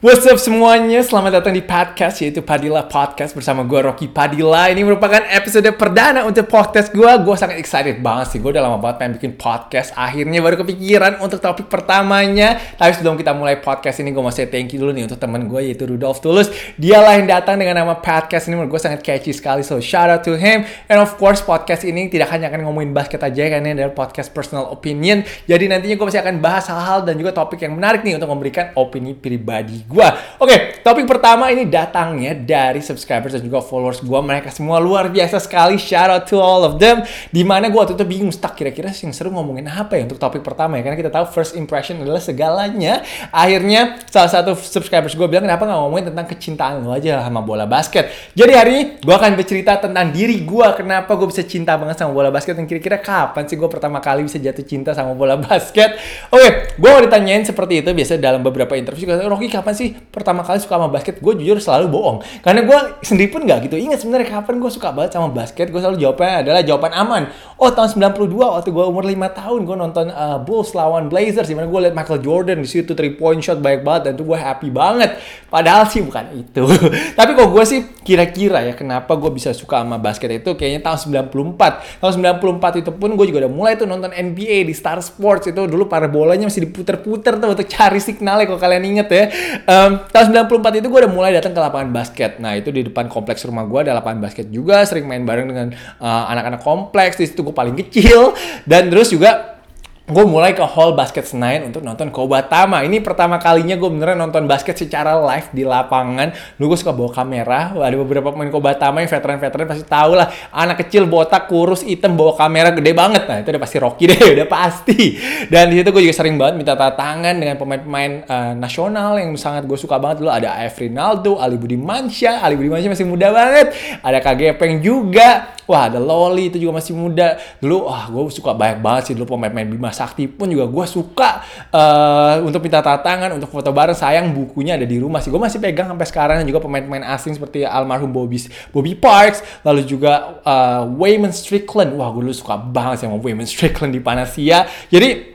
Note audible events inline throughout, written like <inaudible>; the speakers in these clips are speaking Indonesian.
What's up semuanya, selamat datang di podcast yaitu Padilla Podcast bersama gue Rocky Padilla. Ini merupakan episode perdana untuk podcast gue Gue sangat excited banget sih, gue udah lama banget pengen bikin podcast. Akhirnya baru kepikiran untuk topik pertamanya. Tapi sebelum kita mulai podcast ini gue mau say thank you dulu nih untuk teman gue yaitu Rudolf Tulus. Dialah yang datang dengan nama podcast ini. Menurut gue sangat catchy sekali So shout out to him. And of course podcast ini tidak hanya akan ngomongin basket aja Karena ini adalah podcast personal opinion. Jadi nantinya gue masih akan bahas hal-hal dan juga topik yang menarik nih Untuk memberikan opini pribadi gua. Oke, topik pertama ini datangnya dari subscribers dan juga followers gua. Mereka semua luar biasa sekali. Shout out to all of them. Di mana gua waktu itu bingung stuck kira-kira yang seru ngomongin apa ya untuk topik pertama ya. Karena kita tahu first impression adalah segalanya. Akhirnya salah satu subscribers gua bilang kenapa nggak ngomongin tentang kecintaan lo aja sama bola basket. Jadi hari ini gua akan bercerita tentang diri gua. Kenapa gua bisa cinta banget sama bola basket dan kira-kira kapan sih gua pertama kali bisa jatuh cinta sama bola <laughs> basket. Oke, gua mau ditanyain seperti itu biasa dalam beberapa interview. Rocky kapan sih pertama kali suka sama basket, gue jujur selalu bohong. Karena gue sendiri pun nggak gitu. Ingat sebenarnya kapan gue suka banget sama basket, gue selalu jawabnya adalah jawaban aman. Oh tahun 92 waktu gue umur 5 tahun gue nonton uh, Bulls lawan Blazers. Di mana gue liat Michael Jordan di situ three point shot banyak banget dan tuh gue happy banget. Padahal sih bukan itu. <laughs> Tapi kok gue sih kira-kira ya kenapa gue bisa suka sama basket itu kayaknya tahun 94. Tahun 94 itu pun gue juga udah mulai tuh nonton NBA di Star Sports itu dulu para bolanya masih diputer-puter tuh untuk cari signalnya kalau kalian inget ya. Um, tahun 94 itu gue udah mulai datang ke lapangan basket. Nah itu di depan kompleks rumah gue ada lapangan basket juga. Sering main bareng dengan uh, anak-anak uh, kompleks. Di situ gue paling kecil. Dan terus juga gue mulai ke hall basket Senayan untuk nonton Kobatama. Ini pertama kalinya gue beneran nonton basket secara live di lapangan. Dulu gue suka bawa kamera. Ada beberapa pemain Kobatama yang veteran-veteran pasti tahu lah. Anak kecil botak, kurus, hitam, bawa kamera gede banget. Nah itu udah pasti Rocky deh, <laughs> udah pasti. Dan di situ gue juga sering banget minta tangan dengan pemain-pemain uh, nasional yang sangat gue suka banget dulu. Ada F. Rinaldo, Ali Budi Mansyah. Ali Budi Mansyah masih muda banget. Ada KG Peng juga. Wah ada Loli itu juga masih muda. Dulu wah gue suka banyak banget sih dulu pemain-pemain Bima Sakti pun juga gue suka uh, untuk minta tangan untuk foto bareng. Sayang bukunya ada di rumah sih. Gue masih pegang sampai sekarang dan juga pemain-pemain asing seperti almarhum Bobby Bobby Parks lalu juga uh, Wayman Strickland. Wah gue dulu suka banget sama Wayman Strickland di Panasia. Jadi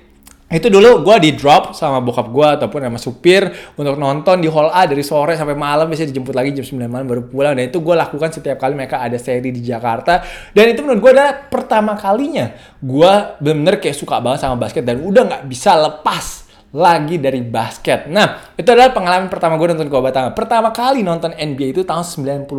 itu dulu gue di drop sama bokap gue ataupun sama supir untuk nonton di hall A dari sore sampai malam biasanya dijemput lagi jam 9 malam baru pulang. Dan itu gue lakukan setiap kali mereka ada seri di Jakarta. Dan itu menurut gue adalah pertama kalinya gue bener-bener kayak suka banget sama basket dan udah nggak bisa lepas lagi dari basket. Nah, itu adalah pengalaman pertama gue nonton Kobatama. Pertama kali nonton NBA itu tahun 95.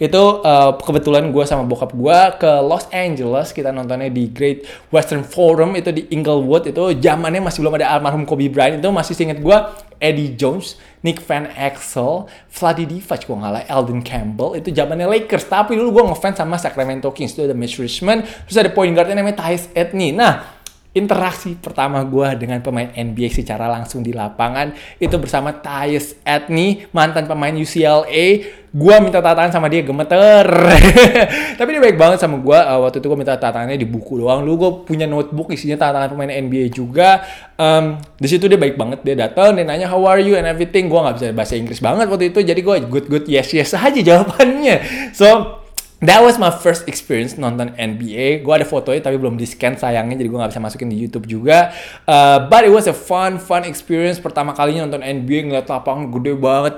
Itu uh, kebetulan gue sama bokap gue ke Los Angeles. Kita nontonnya di Great Western Forum itu di Inglewood. Itu zamannya masih belum ada almarhum Kobe Bryant. Itu masih inget gue Eddie Jones, Nick Van Exel, Vladi Divac gue ngalah, Eldon Campbell. Itu zamannya Lakers. Tapi dulu gue ngefans sama Sacramento Kings. Itu ada Mitch Richmond. Terus ada point guardnya namanya Tyus Edney. Nah, interaksi pertama gue dengan pemain NBA secara langsung di lapangan itu bersama Tyus Edney mantan pemain UCLA gue minta tantangan sama dia gemeter. <laughs> Tapi dia baik banget sama gue uh, waktu itu gue minta tantangannya di buku doang. Lu gue punya notebook isinya tantangan pemain NBA juga. Um, di situ dia baik banget. Dia datang dia nanya how are you and everything? Gue nggak bisa bahasa Inggris banget waktu itu. Jadi gue good good yes yes aja jawabannya. So That was my first experience nonton NBA. Gue ada fotonya tapi belum di scan sayangnya. Jadi gue nggak bisa masukin di YouTube juga. Uh, but it was a fun fun experience. Pertama kalinya nonton NBA ngeliat lapangan gede banget.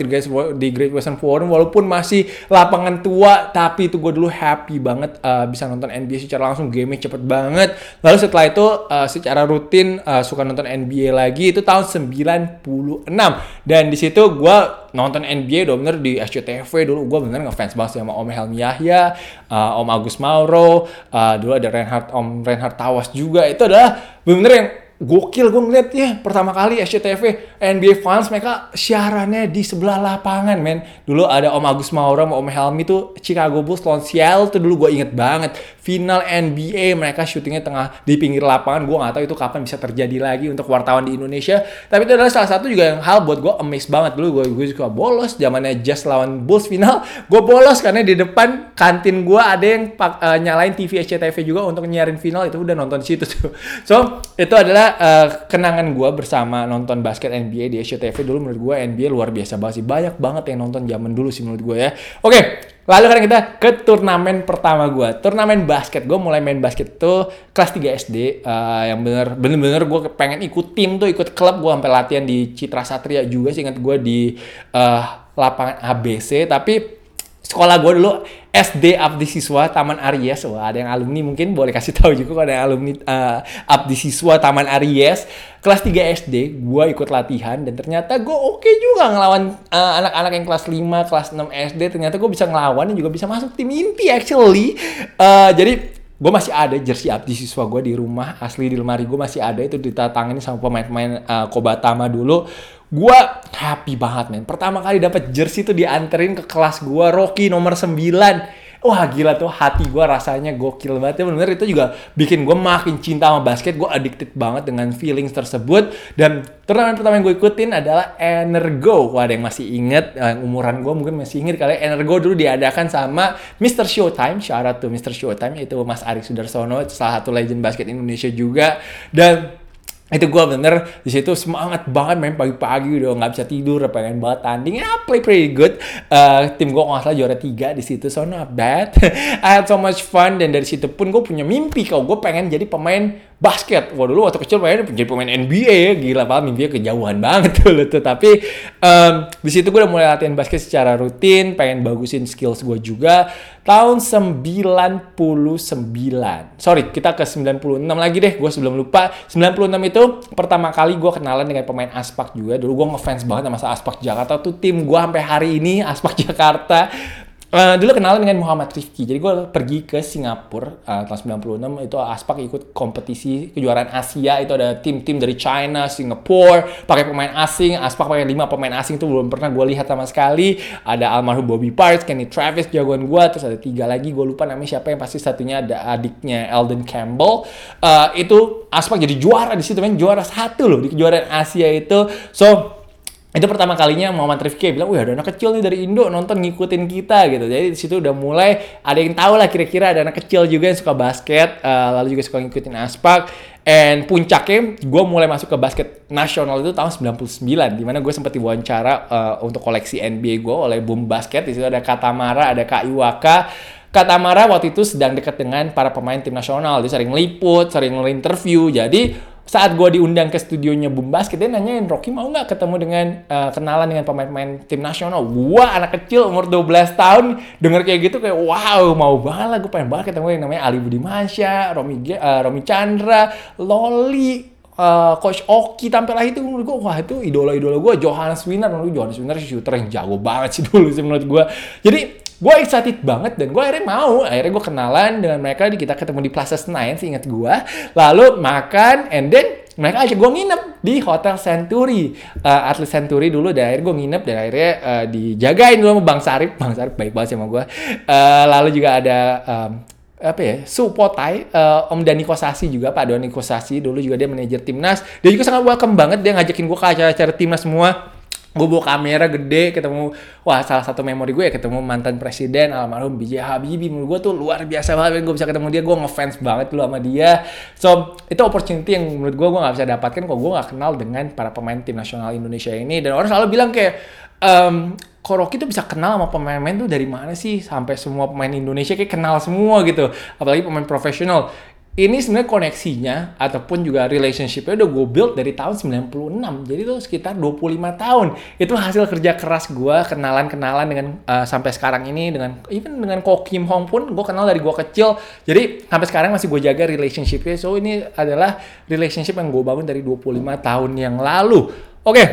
Di Great Western Forum. Walaupun masih lapangan tua tapi itu gue dulu happy banget uh, bisa nonton NBA secara langsung. Game cepet banget. Lalu setelah itu uh, secara rutin uh, suka nonton NBA lagi. Itu tahun 96 dan di situ gue nonton NBA udah bener di SCTV dulu. Gue bener ngefans banget sama Om Helmi Yahya, uh, Om Agus Mauro, uh, dulu ada Reinhard Om Reinhard Tawas juga. Itu adalah bener-bener yang gokil gue ngeliat ya pertama kali SCTV NBA Finals mereka siarannya di sebelah lapangan men. Dulu ada Om Agus Mauro sama Om Helmi tuh Chicago Bulls lawan Seattle tuh dulu gue inget banget. Final NBA mereka syutingnya tengah di pinggir lapangan. Gue nggak tahu itu kapan bisa terjadi lagi untuk wartawan di Indonesia. Tapi itu adalah salah satu juga yang hal buat gue amazed banget. Dulu gue gue suka bolos zamannya Jazz lawan Bulls final. Gue bolos karena di depan kantin gue ada yang uh, nyalain TV SCTV juga untuk nyiarin final. Itu udah nonton situ tuh. <laughs> So itu adalah uh, kenangan gue bersama nonton basket NBA NBA di SCTV dulu menurut gue NBA luar biasa banget sih. Banyak banget yang nonton zaman dulu sih menurut gue ya. Oke, lalu sekarang kita ke turnamen pertama gue. Turnamen basket. Gue mulai main basket tuh kelas 3 SD. Uh, yang bener, bener-bener gue pengen ikut tim tuh, ikut klub. Gue sampai latihan di Citra Satria juga sih. Ingat gue di uh, lapangan ABC. Tapi sekolah gue dulu SD Abdi Siswa Taman Aries. Wah, ada yang alumni mungkin boleh kasih tahu juga kalau ada yang alumni uh, Abdi Siswa Taman Aries. Kelas 3 SD, gue ikut latihan dan ternyata gue oke okay juga ngelawan uh, anak-anak uh, yang kelas 5, kelas 6 SD. Ternyata gue bisa ngelawan dan juga bisa masuk tim inti actually. Uh, jadi gue masih ada jersey Abdi siswa gue di rumah asli di lemari gue masih ada itu ditatangin sama pemain-pemain uh, Kobatama dulu. Gue happy banget men. Pertama kali dapat jersey itu dianterin ke kelas gue Rocky nomor 9 wah gila tuh hati gue rasanya gokil banget ya bener itu juga bikin gue makin cinta sama basket gue addicted banget dengan feelings tersebut dan turnamen pertama yang gue ikutin adalah Energo wah ada yang masih inget yang umuran gue mungkin masih inget kali Energo dulu diadakan sama Mr. Showtime syarat tuh Mr. Showtime itu Mas Ari Sudarsono salah satu legend basket Indonesia juga dan itu gue bener di situ semangat banget main pagi-pagi udah nggak bisa tidur pengen banget tanding. Ya play pretty good. Uh, tim gue nggak salah juara tiga di situ so not bad. <laughs> I had so much fun dan dari situ pun gue punya mimpi kalau gue pengen jadi pemain basket. Wah dulu waktu kecil pengen jadi pemain NBA ya, gila banget mimpinya kejauhan banget <laughs> tuh tuh. Tapi um, di situ gue udah mulai latihan basket secara rutin, pengen bagusin skills gue juga. Tahun 99, sorry kita ke 96 lagi deh, gue sebelum lupa. 96 itu pertama kali gue kenalan dengan pemain Aspak juga. Dulu gue ngefans banget sama Aspak Jakarta tuh tim gue sampai hari ini Aspak <laughs> Jakarta Uh, dulu kenalan dengan Muhammad Rifki. Jadi gue pergi ke Singapura uh, tahun 96 itu Aspak ikut kompetisi kejuaraan Asia itu ada tim-tim dari China, Singapura, pakai pemain asing. Aspak pakai lima pemain asing itu belum pernah gue lihat sama sekali. Ada almarhum Bobby Parks, Kenny Travis jagoan gue, terus ada tiga lagi gue lupa namanya siapa yang pasti satunya ada adiknya Eldon Campbell. Uh, itu Aspak jadi juara di situ, main juara satu loh di kejuaraan Asia itu. So itu pertama kalinya Muhammad Rifki bilang, wih ada anak kecil nih dari Indo nonton ngikutin kita gitu. Jadi di situ udah mulai ada yang tahu lah kira-kira ada anak kecil juga yang suka basket, uh, lalu juga suka ngikutin aspak. And puncaknya gue mulai masuk ke basket nasional itu tahun 99, di mana gue sempat diwawancara uh, untuk koleksi NBA gue oleh Boom Basket. Di situ ada Katamara, ada Kak Iwaka. Katamara waktu itu sedang dekat dengan para pemain tim nasional. Dia sering liput, sering interview. Jadi saat gue diundang ke studionya Boom Basket, dia nanyain, Rocky mau nggak ketemu dengan, uh, kenalan dengan pemain-pemain tim nasional? Gue anak kecil umur 12 tahun, denger kayak gitu kayak, wow, mau banget lah, gue pengen banget ketemu yang namanya Ali Budimansyah, Romi, uh, Romi Chandra, Loli, uh, Coach Oki lagi itu menurut gue wah itu idola-idola gue Johannes Winner menurut gue Johannes Winner shooter yang jago banget sih <laughs> dulu sih menurut gue jadi gue excited banget dan gue akhirnya mau. Akhirnya gue kenalan dengan mereka. Kita ketemu di Plaza Senayan sih inget gue lalu makan and then mereka ajak gue nginep di Hotel Century. Uh, atlet Century dulu. Dan akhirnya gue nginep dan akhirnya uh, dijagain dulu sama Bang Sarip. Bang Sarip baik banget sama gue uh, lalu juga ada um, apa ya? Supotai uh, Om Dani Kosasi juga Pak Dani Kosasi dulu juga dia manajer timnas. Dia juga sangat welcome banget dia ngajakin gue ke acara-acara timnas semua. Gue bawa kamera gede ketemu wah salah satu memori gue ya ketemu mantan presiden almarhum B.J. Habibie. Menurut gue tuh luar biasa banget gue bisa ketemu dia gue ngefans banget dulu sama dia. So itu opportunity yang menurut gue gue nggak bisa dapatkan kalau gue nggak kenal dengan para pemain tim nasional Indonesia ini. Dan orang selalu bilang kayak um, Koroki tuh bisa kenal sama pemain-pemain tuh dari mana sih sampai semua pemain Indonesia kayak kenal semua gitu apalagi pemain profesional ini sebenarnya koneksinya ataupun juga relationship-nya udah gue build dari tahun 96. Jadi tuh sekitar 25 tahun. Itu hasil kerja keras gue, kenalan-kenalan dengan uh, sampai sekarang ini dengan even dengan Ko Kim Hong pun gue kenal dari gue kecil. Jadi sampai sekarang masih gue jaga relationship-nya. So ini adalah relationship yang gue bangun dari 25 tahun yang lalu. Oke, okay,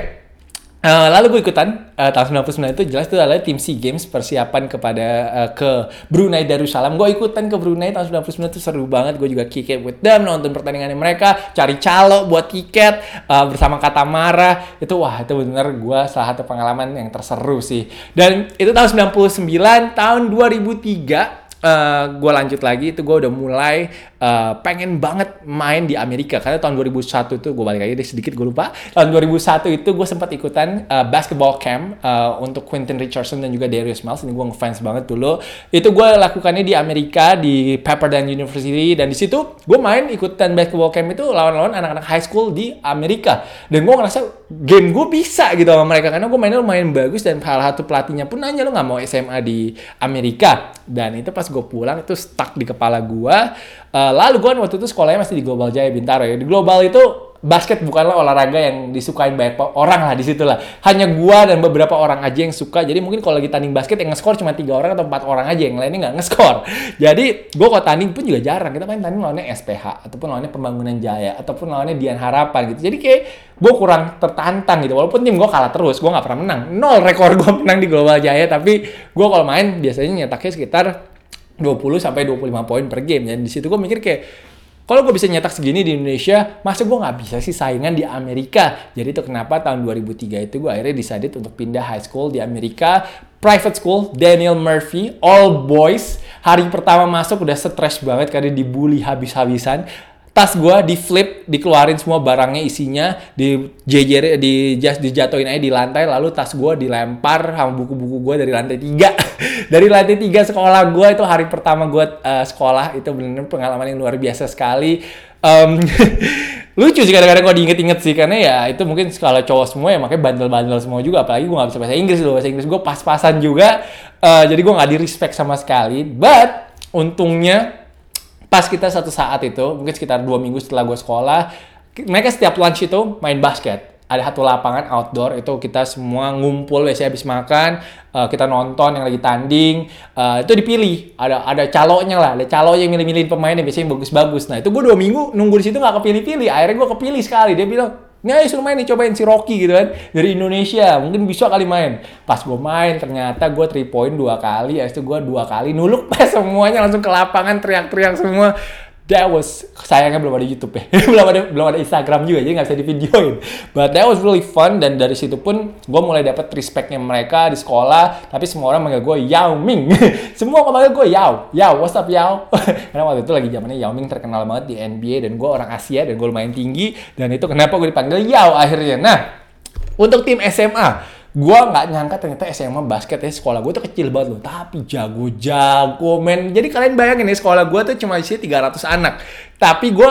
Uh, lalu gue ikutan uh, tahun 99 itu jelas itu adalah tim SEA Games persiapan kepada uh, ke Brunei Darussalam. Gue ikutan ke Brunei tahun 99 itu seru banget. Gue juga kick it with them, nonton pertandingan mereka, cari calo buat tiket uh, bersama Katamara. Itu wah itu bener gue salah satu pengalaman yang terseru sih. Dan itu tahun 99, tahun 2003 uh, gue lanjut lagi itu gue udah mulai uh, pengen banget main di Amerika. Karena tahun 2001 itu gue balik lagi deh sedikit gue lupa. Tahun 2001 itu gue sempat ikutan uh, basketball camp uh, untuk Quentin Richardson dan juga Darius Miles. Ini gue ngefans banget dulu. Itu gue lakukannya di Amerika di Pepperdine University. Dan di situ gue main ikutan basketball camp itu lawan-lawan anak-anak high school di Amerika. Dan gue ngerasa game gue bisa gitu sama mereka. Karena gue mainnya lumayan bagus dan salah satu pelatihnya pun nanya lo nggak mau SMA di Amerika? Dan itu pas gue pulang itu stuck di kepala gue uh, lalu gue waktu itu sekolahnya masih di Global Jaya Bintaro ya di Global itu basket bukanlah olahraga yang disukain banyak orang lah di situ lah. Hanya gua dan beberapa orang aja yang suka. Jadi mungkin kalau lagi tanding basket yang nge-score cuma tiga orang atau empat orang aja yang lainnya nggak nge-score. <laughs> Jadi gua kalau tanding pun juga jarang. Kita main tanding lawannya SPH ataupun lawannya Pembangunan Jaya ataupun lawannya Dian Harapan gitu. Jadi kayak gua kurang tertantang gitu. Walaupun tim gua kalah terus, gua nggak pernah menang. Nol rekor gua <laughs> menang di Global Jaya. Tapi gua kalau main biasanya nyetaknya sekitar 20 sampai 25 poin per game. Dan di situ gue mikir kayak kalau gue bisa nyetak segini di Indonesia, masa gue nggak bisa sih saingan di Amerika? Jadi itu kenapa tahun 2003 itu gue akhirnya decided untuk pindah high school di Amerika. Private school, Daniel Murphy, all boys. Hari pertama masuk udah stres banget karena dibully habis-habisan tas gue di flip dikeluarin semua barangnya isinya di jejer di dijatuhin aja di lantai lalu tas gue dilempar sama buku-buku gue dari lantai tiga <laughs> dari lantai tiga sekolah gue itu hari pertama gue uh, sekolah itu benar-benar pengalaman yang luar biasa sekali. Um, <laughs> lucu sih kadang-kadang gue diinget-inget sih karena ya itu mungkin kalau cowok semua ya makanya bandel-bandel semua juga apalagi gue gak bisa bahasa Inggris loh. Bahasa Inggris gue pas-pasan juga uh, jadi gue nggak di respect sama sekali. But untungnya pas kita satu saat itu mungkin sekitar dua minggu setelah gue sekolah mereka setiap lunch itu main basket ada satu lapangan outdoor itu kita semua ngumpul biasanya habis makan uh, kita nonton yang lagi tanding uh, itu dipilih. Ada ada calonnya lah ada calo yang milih-milihin pemain yang biasanya bagus-bagus. Nah itu gue dua minggu nunggu di situ nggak kepilih-pilih. Akhirnya gue kepilih sekali. Dia bilang ini ayo suruh main nih cobain si Rocky gitu kan dari Indonesia. Mungkin bisa kali main. Pas gue main ternyata gue 3 point dua kali. Ya itu gue dua kali nuluk <laughs> pas semuanya langsung ke lapangan teriak-teriak semua that was sayangnya belum ada YouTube ya. <laughs> Belum ada belum ada Instagram juga jadi nggak bisa divideoin. But that was really fun dan dari situ pun gue mulai dapat respectnya mereka di sekolah tapi semua orang manggil gue Yao Ming. <laughs> Semua manggil gue Yao. Yao what's up Yao? <laughs> Karena waktu itu lagi zamannya Yao Ming terkenal banget di NBA dan gue orang Asia dan gue lumayan tinggi dan itu kenapa gue dipanggil Yao akhirnya. Nah untuk tim SMA gue nggak nyangka ternyata SMA basket ya sekolah gue tuh kecil banget loh. Tapi jago-jago men. Jadi kalian bayangin ya sekolah gue tuh cuma isi 300 anak. Tapi gue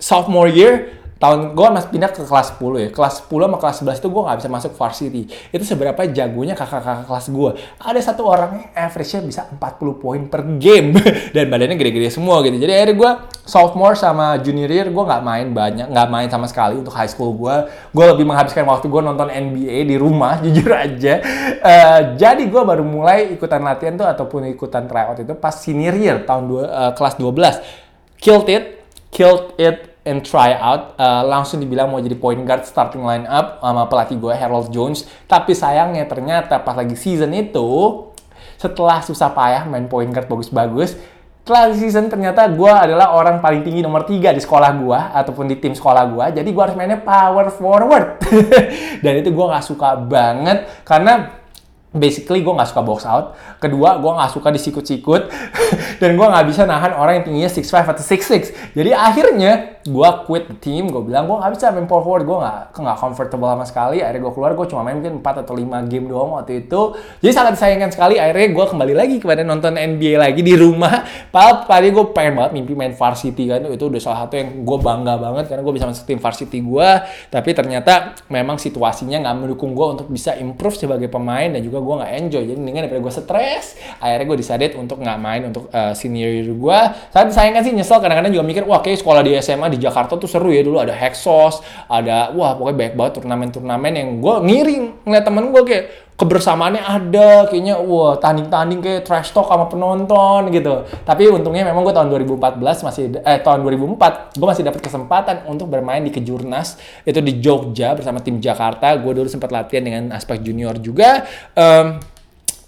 sophomore year tahun gue masih pindah ke kelas 10 ya. Kelas 10 sama kelas 11 itu gue nggak bisa masuk varsity. Itu seberapa jagonya kakak-kakak kelas gue ada satu orang yang average-nya bisa 40 poin per game. <laughs> Dan badannya gede-gede semua gitu. Jadi akhirnya gue sophomore sama junior year gue nggak main banyak nggak main sama sekali untuk high school gue gue lebih menghabiskan waktu gue nonton NBA di rumah <laughs> jujur aja. Uh, jadi gue baru mulai ikutan latihan tuh ataupun ikutan tryout itu pas senior year tahun dua, uh, kelas 12 killed it killed it and try out uh, langsung dibilang mau jadi point guard starting line up sama pelatih gue Harold Jones tapi sayangnya ternyata pas lagi season itu setelah susah payah main point guard bagus-bagus setelah season ternyata gue adalah orang paling tinggi nomor tiga di sekolah gue ataupun di tim sekolah gue jadi gue harus mainnya power forward <laughs> dan itu gue nggak suka banget karena basically gue nggak suka box out. Kedua, gue nggak suka disikut-sikut. <laughs> dan gue nggak bisa nahan orang yang tingginya 6'5 atau 6'6. Jadi akhirnya gue quit the team. Gue bilang gue nggak bisa main power forward. Gue nggak nggak comfortable sama sekali. Akhirnya gue keluar. Gue cuma main mungkin 4 atau 5 game doang waktu itu. Jadi sangat disayangkan sekali. Akhirnya gue kembali lagi kepada nonton NBA lagi di rumah. Padahal tadi gue pengen banget mimpi main varsity kan. Itu udah salah satu yang gue bangga banget. Karena gue bisa masuk tim varsity gue. Tapi ternyata memang situasinya nggak mendukung gue untuk bisa improve sebagai pemain. Dan juga gue nggak enjoy jadi mendingan daripada gue stres akhirnya gue decided untuk nggak main untuk uh, senior gue saat disayangkan sih nyesel kadang-kadang juga mikir wah kayak sekolah di SMA di Jakarta tuh seru ya dulu ada Hexos ada wah pokoknya banyak banget turnamen-turnamen yang gue ngiring ngeliat temen gue kayak kebersamaannya ada kayaknya wah tanding-tanding kayak trash talk sama penonton gitu. Tapi untungnya memang gue tahun 2014 masih eh tahun 2004 gue masih dapat kesempatan untuk bermain di kejurnas itu di Jogja bersama tim Jakarta. Gue dulu sempat latihan dengan aspek junior juga um,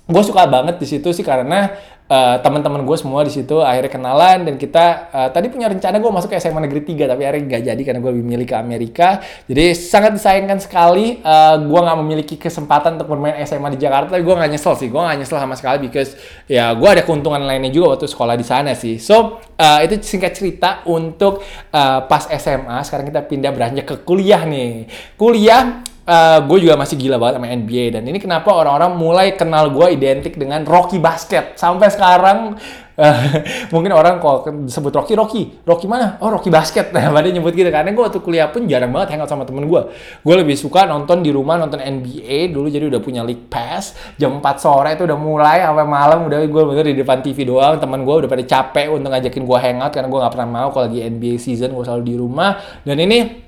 gue suka banget di situ sih karena uh, teman-teman gue semua di situ akhirnya kenalan dan kita uh, tadi punya rencana gue masuk ke SMA Negeri 3 tapi akhirnya nggak jadi karena gue lebih milih ke Amerika. Jadi sangat disayangkan sekali uh, gue nggak memiliki kesempatan untuk bermain SMA di Jakarta tapi gue nggak nyesel sih. Gue nggak nyesel sama sekali because ya gue ada keuntungan lainnya juga waktu sekolah di sana sih. So uh, itu singkat cerita untuk uh, pas SMA sekarang kita pindah beranjak ke kuliah nih. Kuliah uh, eh, gue juga masih gila banget sama NBA dan ini kenapa orang-orang mulai kenal gue identik dengan Rocky Basket. Sampai sekarang uh, <laughs> mungkin orang kalau sebut Rocky Rocky Rocky mana? Oh Rocky Basket. Nah pada nyebut gitu? Karena gue waktu kuliah pun jarang banget hangout sama temen gue gue lebih suka nonton di rumah nonton NBA dulu jadi udah punya League Pass. Jam 4 sore itu udah mulai sampai malam udah gue bener di depan TV doang. Temen gue udah pada capek untuk ngajakin gue hangout karena gue nggak pernah mau kalau lagi NBA season gue selalu di rumah. Dan ini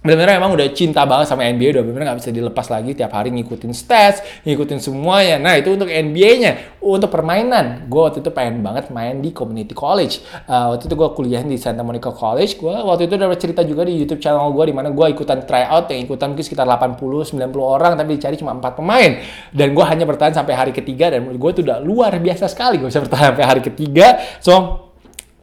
benar-benar emang udah cinta banget sama NBA udah benar-benar nggak bisa dilepas lagi tiap hari ngikutin stats ngikutin semuanya. Nah itu untuk NBA-nya untuk permainan gue waktu itu pengen banget main di community college. Uh, waktu itu gue kuliah di Santa Monica College. Gue waktu itu udah cerita juga di YouTube channel gue di mana gue ikutan tryout yang ikutan mungkin sekitar 80 90 orang tapi dicari cuma empat pemain. Dan gue hanya bertahan sampai hari ketiga dan gue itu udah luar biasa sekali gue bisa bertahan sampai hari ketiga. So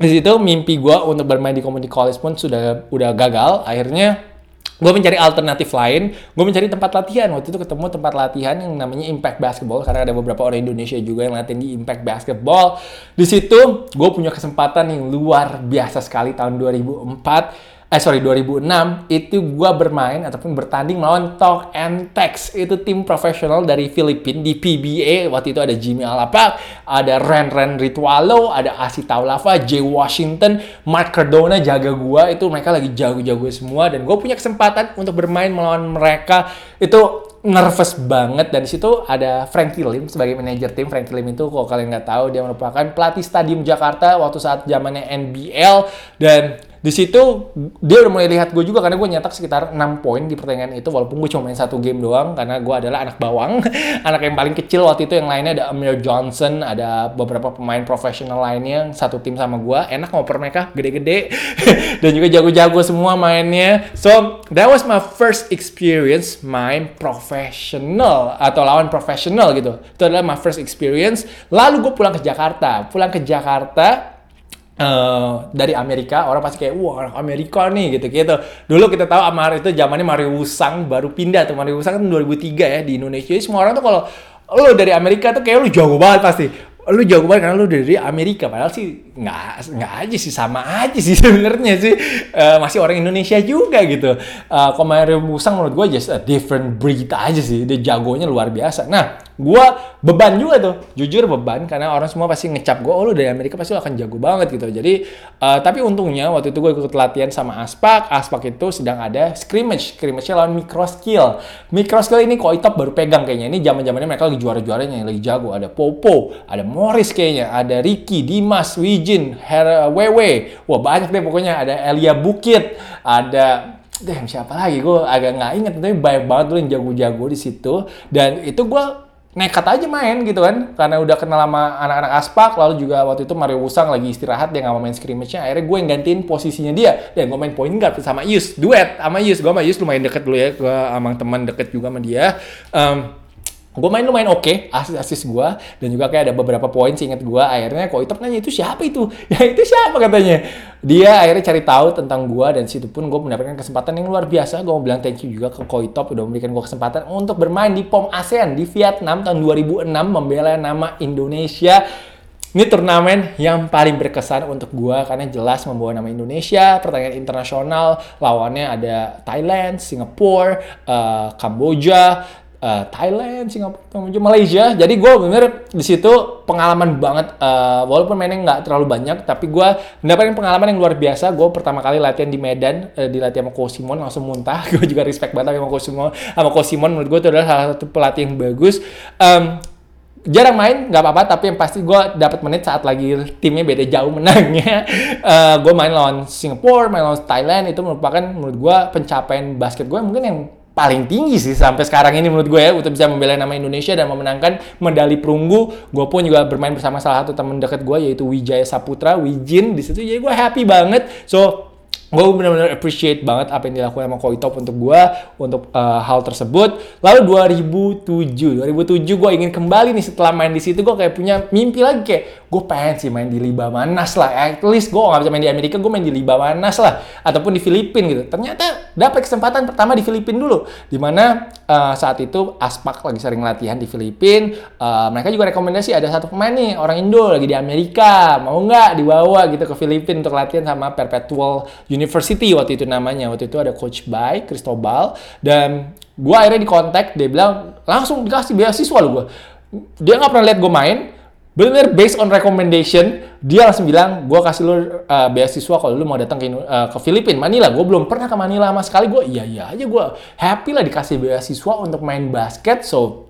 di situ mimpi gue untuk bermain di community college pun sudah udah gagal. Akhirnya gue mencari alternatif lain, gue mencari tempat latihan. Waktu itu ketemu tempat latihan yang namanya Impact Basketball karena ada beberapa orang Indonesia juga yang latihan di Impact Basketball. Di situ gue punya kesempatan yang luar biasa sekali tahun 2004 eh sorry 2006 itu gua bermain ataupun bertanding melawan Talk and Text itu tim profesional dari Filipina di PBA waktu itu ada Jimmy Alapak ada Ren Ren Ritualo ada Asi Taulava Jay Washington Mark Cardona jaga gua. Itu mereka lagi jago-jago semua dan gue punya kesempatan untuk bermain melawan mereka. Itu nervous banget dan situ ada Frankie Lim sebagai manajer tim. Frankie Lim itu kalau kalian nggak tahu dia merupakan pelatih Stadium Jakarta waktu saat zamannya NBL dan di situ dia udah mulai lihat gue juga karena gue nyetak sekitar 6 poin di pertandingan itu walaupun gue cuma main satu game doang karena gue adalah anak bawang <laughs> anak yang paling kecil waktu itu. Yang lainnya ada Amir Johnson ada beberapa pemain profesional lainnya satu tim sama gue enak ngoper mereka gede-gede. <laughs> Dan juga jago-jago semua mainnya. So that was my first experience main profesional atau lawan profesional gitu. Itu adalah my first experience. Lalu gue pulang ke Jakarta. Pulang ke Jakarta Uh, dari Amerika orang pasti kayak wah Amerika nih gitu gitu dulu kita tahu Amar itu zamannya Mario Wusang baru pindah tuh. Mario Wusang kan 2003 ya di Indonesia. Jadi semua orang tuh kalau lo dari Amerika tuh kayak lu jago banget pasti. Lu jago banget karena lu dari Amerika. Padahal sih nggak nggak aja sih sama aja sih <laughs> sebenarnya sih. Uh, masih orang Indonesia juga gitu. Uh, Mario Wusang menurut gue just a different breed aja sih. Dia jagonya luar biasa. Nah gue beban juga tuh. Jujur beban karena orang semua pasti ngecap gue oh lu dari Amerika pasti lu akan jago banget gitu. Jadi uh, tapi untungnya waktu itu gue ikut latihan sama Aspak. Aspak itu sedang ada scrimmage. Scrimmage lawan micro skill micro skill ini kok Itop baru pegang kayaknya. Ini zaman zamannya mereka lagi juara juaranya lagi jago. Ada Popo ada Morris kayaknya ada Ricky Dimas Wijin Her Wewe. Wah banyak deh pokoknya. Ada Elia Bukit ada Damn, siapa lagi? Gue agak nggak inget, tapi banyak banget tuh yang jago-jago di situ. Dan itu gue nekat aja main gitu kan. Karena udah kenal sama anak-anak aspak lalu juga waktu itu Mario Wusang lagi istirahat dia nggak mau main scrimmage-nya. Akhirnya gue yang gantiin posisinya dia. Dan gue main point guard sama Yus duet sama Yus. Gue sama Yus lumayan deket dulu ya gue sama teman deket juga sama dia. Um, gue main lumayan oke okay, asis asis gue dan juga kayak ada beberapa poin sih inget gue akhirnya kok itu nanya itu siapa itu? <laughs> Ya itu siapa katanya? Dia akhirnya cari tahu tentang gue dan situ pun gue mendapatkan kesempatan yang luar biasa. Gue mau bilang thank you juga ke Koitop udah memberikan gue kesempatan untuk bermain di POM ASEAN di Vietnam tahun 2006 membela nama Indonesia. Ini turnamen yang paling berkesan untuk gue karena jelas membawa nama Indonesia, pertandingan internasional, lawannya ada Thailand, Singapura, uh, Kamboja, uh, Thailand, Singapura, Malaysia. Jadi gue bener di situ pengalaman banget. Uh, walaupun mainnya nggak terlalu banyak, tapi gue mendapatkan pengalaman yang luar biasa. Gue pertama kali latihan di Medan, uh, dilatih sama Coach Simon langsung muntah. <laughs> gue juga respect banget sama Coach Simon. Sama Coach Simon menurut gue itu adalah salah satu pelatih yang bagus. Um, jarang main nggak apa-apa tapi yang pasti gue dapat menit saat lagi timnya beda jauh menangnya <laughs> uh, gue main lawan Singapura main lawan Thailand itu merupakan menurut gue pencapaian basket gue mungkin yang paling tinggi sih sampai sekarang ini menurut gue ya untuk bisa membela nama Indonesia dan memenangkan medali perunggu. Gue pun juga bermain bersama salah satu teman dekat gue yaitu Wijaya Saputra, Wijin di situ. Jadi gue happy banget. So gue benar-benar appreciate banget apa yang dilakukan sama Koi Top untuk gue untuk uh, hal tersebut. Lalu 2007, 2007 gue ingin kembali nih setelah main di situ gue kayak punya mimpi lagi kayak gue pengen sih main di Liba Manas lah. At least gue gak bisa main di Amerika, gue main di Liba Manas lah ataupun di Filipina gitu. Ternyata dapat kesempatan pertama di Filipina dulu, di mana uh, saat itu Aspak lagi sering latihan di Filipina. Uh, mereka juga rekomendasi ada satu pemain nih orang Indo lagi di Amerika, mau nggak dibawa gitu ke Filipina untuk latihan sama Perpetual University waktu itu namanya. Waktu itu ada coach Bay, Cristobal dan gue akhirnya di kontak dia bilang langsung dikasih beasiswa lo gue. Dia nggak pernah lihat gue main, bener based on recommendation dia langsung bilang gue kasih lo uh, beasiswa kalau lo mau datang ke uh, ke Filipina. Manila gue belum pernah ke Manila sama sekali. Gue iya iya aja gue happy lah dikasih beasiswa untuk main basket. So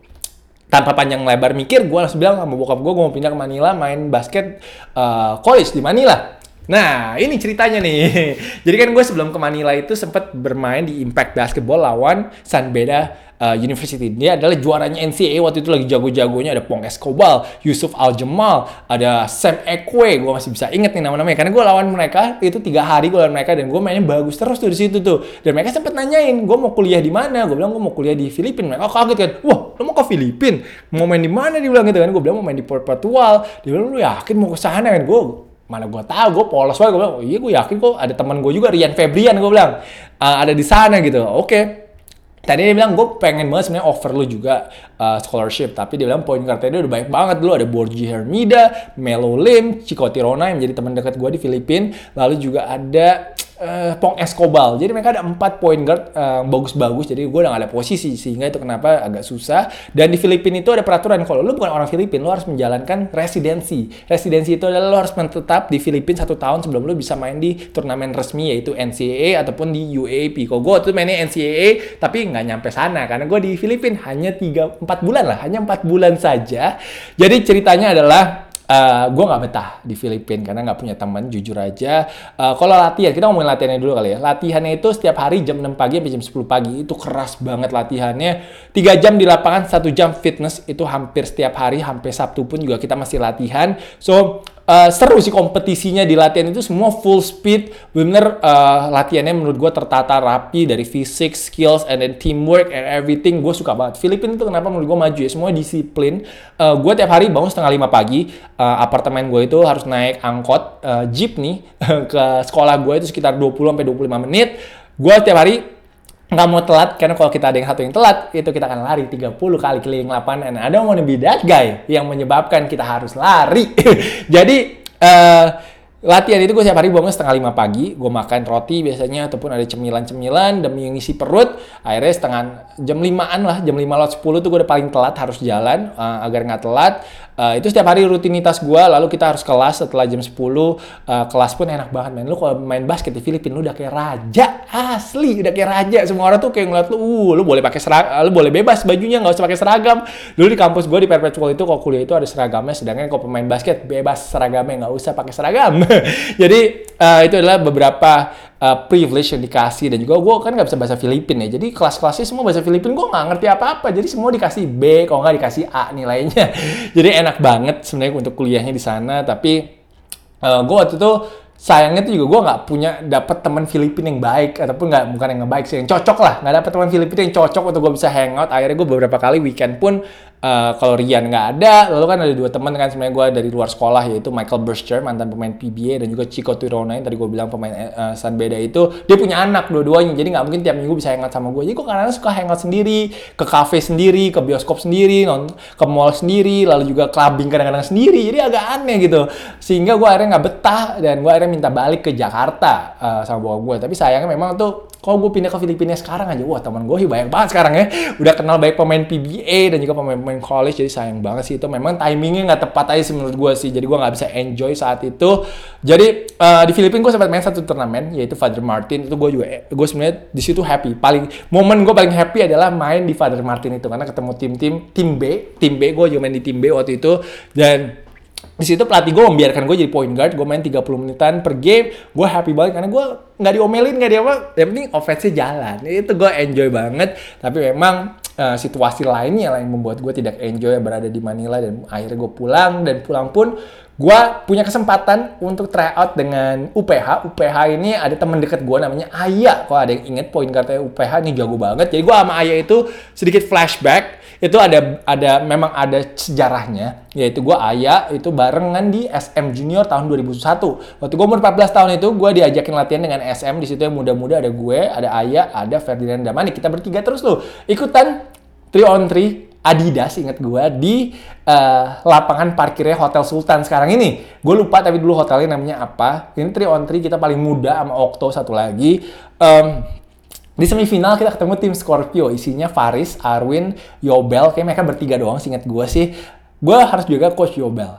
tanpa panjang lebar mikir gue langsung bilang sama bokap gue gue mau pindah ke Manila main basket uh, college di Manila Nah, ini ceritanya nih. <laughs> Jadi kan gue sebelum ke Manila itu sempat bermain di Impact Basketball lawan San Beda uh, University. Dia adalah juaranya NCAA waktu itu lagi jago-jagonya ada Pong Escobar, Yusuf Al Jamal, ada Sam Ekwe. Gue masih bisa inget nih nama-namanya karena gue lawan mereka itu tiga hari gue lawan mereka dan gue mainnya bagus terus tuh di situ tuh. Dan mereka sempat nanyain gue mau kuliah di mana. Gue bilang gue mau kuliah di Filipina. Mereka kaget kan, wah lo mau ke Filipina? Mau main di mana? Dia bilang gitu kan. Gue bilang mau main di Perpetual. Dia bilang lu yakin mau ke sana kan? Gue mana gue tahu gue polos banget gue bilang oh, iya gue yakin kok ada teman gue juga Rian Febrian gue bilang uh, ada di sana gitu oke okay. Tadi dia bilang gue pengen banget sebenarnya offer lu juga uh, scholarship, tapi dia bilang poin kartunya udah baik banget dulu ada Borgi Hermida, Melo Lim, Chico Tirona yang menjadi teman dekat gue di Filipina, lalu juga ada uh, Pong Escobar. Jadi mereka ada empat point guard uh, bagus-bagus. Jadi gue udah gak ada posisi sehingga itu kenapa agak susah. Dan di Filipina itu ada peraturan kalau lu bukan orang Filipina, lu harus menjalankan residensi. Residensi itu adalah lu harus menetap di Filipina satu tahun sebelum lu bisa main di turnamen resmi yaitu NCAA ataupun di UAP. Kalau gue tuh mainnya NCAA tapi nggak nyampe sana karena gue di Filipina hanya tiga empat bulan lah, hanya empat bulan saja. Jadi ceritanya adalah uh, eh, gue nggak betah di Filipina karena nggak punya teman jujur aja. Uh, kalau latihan kita ngomongin latihannya dulu kali ya. Latihannya itu setiap hari jam 6 pagi sampai jam 10 pagi. Itu keras banget latihannya. Tiga jam di lapangan satu jam fitness itu hampir setiap hari hampir Sabtu pun juga kita masih latihan. So uh, seru sih kompetisinya di latihan itu semua full speed. Bener uh, latihannya menurut gue tertata rapi dari fisik skills and then teamwork and everything. Gue suka banget. Filipina itu kenapa menurut gue maju ya? Semua disiplin. Uh, gue tiap hari bangun setengah lima pagi uh, apartemen gue itu harus naik angkot uh, jeep nih <laughs> ke sekolah gue itu sekitar 20 sampai 25 menit. Gue tiap hari nggak mau telat karena kalau kita ada yang satu yang telat itu kita akan lari 30 kali keliling lapangan. And ada wanna be that guy yang menyebabkan kita harus lari. <laughs> Jadi uh, latihan itu gue setiap hari bangun setengah lima pagi. Gue makan roti biasanya ataupun ada cemilan-cemilan demi ngisi perut. Akhirnya setengah jam limaan lah jam lima lewat sepuluh tuh gue udah paling telat harus jalan uh, agar nggak telat Uh, itu setiap hari rutinitas gue, lalu kita harus kelas setelah jam 10, uh, kelas pun enak banget, men. Lu kalau main basket di Filipina, lu udah kayak raja, asli, udah kayak raja. Semua orang tuh kayak ngeliat lu, uh, lu boleh pakai seragam, lu boleh bebas bajunya, nggak usah pakai seragam. Dulu di kampus gue di Perpetual itu, kalau kuliah itu ada seragamnya, sedangkan kalau pemain basket, bebas seragamnya, nggak usah pakai seragam. <laughs> Jadi, uh, itu adalah beberapa uh, privilege yang dikasih. Dan juga gue kan nggak bisa bahasa Filipin ya. Jadi kelas-kelasnya semua bahasa Filipin. Gue nggak ngerti apa-apa. Jadi semua dikasih B kalau nggak dikasih A nilainya. <laughs> Jadi enak banget sebenarnya untuk kuliahnya di sana. Tapi uh, eh, gue waktu itu sayangnya tuh juga gue nggak punya dapat teman Filipina yang baik. Ataupun nggak bukan yang baik sih yang cocok lah. Nggak dapat teman Filipina yang cocok untuk gue bisa hangout. Akhirnya gue beberapa kali weekend pun uh, kalau Rian nggak ada, lalu kan ada dua teman kan sebenarnya gue dari luar sekolah yaitu Michael Berster mantan pemain PBA dan juga Chico Tirona yang tadi gue bilang pemain uh, San Beda itu dia punya anak dua-duanya jadi nggak mungkin tiap minggu bisa hangout sama gue jadi gue kadang suka hangout sendiri ke cafe sendiri ke bioskop sendiri non ke mall sendiri lalu juga clubbing kadang-kadang sendiri jadi agak aneh gitu. Sehingga gue akhirnya nggak betah dan gue akhirnya minta balik ke Jakarta uh, sama bokap gue tapi sayangnya memang tuh kalau gue pindah ke Filipina sekarang aja, wah teman gue banyak banget sekarang ya. Udah kenal baik pemain PBA dan juga pemain-pemain college, jadi sayang banget sih itu. Memang timingnya nggak tepat aja sih menurut gue sih. Jadi gue nggak bisa enjoy saat itu. Jadi uh, di Filipina gue sempat main satu turnamen, yaitu Father Martin. Itu gue juga, gue sebenarnya di situ happy. Paling momen gue paling happy adalah main di Father Martin itu karena ketemu tim-tim tim B, tim B gue juga main di tim B waktu itu dan di situ pelatih gue membiarkan gue jadi point guard gue main 30 menitan per game gue happy banget karena gue nggak diomelin nggak dia apa yang penting offense jalan. Itu gue enjoy banget. Tapi memang uh, situasi lainnya lah yang membuat gue tidak enjoy berada di Manila dan akhirnya gue pulang dan pulang pun gue punya kesempatan untuk try out dengan UPH. UPH ini ada temen deket gue namanya Aya. Kalau ada yang inget poin kartu UPH ini jago banget. Jadi gue sama Aya itu sedikit flashback. Itu ada ada memang ada sejarahnya. Yaitu gue Aya itu barengan di SM Junior tahun 2001. Waktu gue umur 14 tahun itu gue diajakin latihan dengan SM. Di situ yang muda-muda ada gue, ada Aya, ada Ferdinand Damani. Kita bertiga terus tuh ikutan 3 on 3 Adidas inget gue di uh, lapangan parkirnya Hotel Sultan sekarang ini. Gue lupa tapi dulu hotelnya namanya apa. Ini 3 on 3 kita paling muda sama Okto satu lagi. Um, di semifinal kita ketemu tim Scorpio, isinya Faris, Arwin, Yobel. Kayak mereka bertiga doang, inget gue sih. Gue harus juga coach Yobel.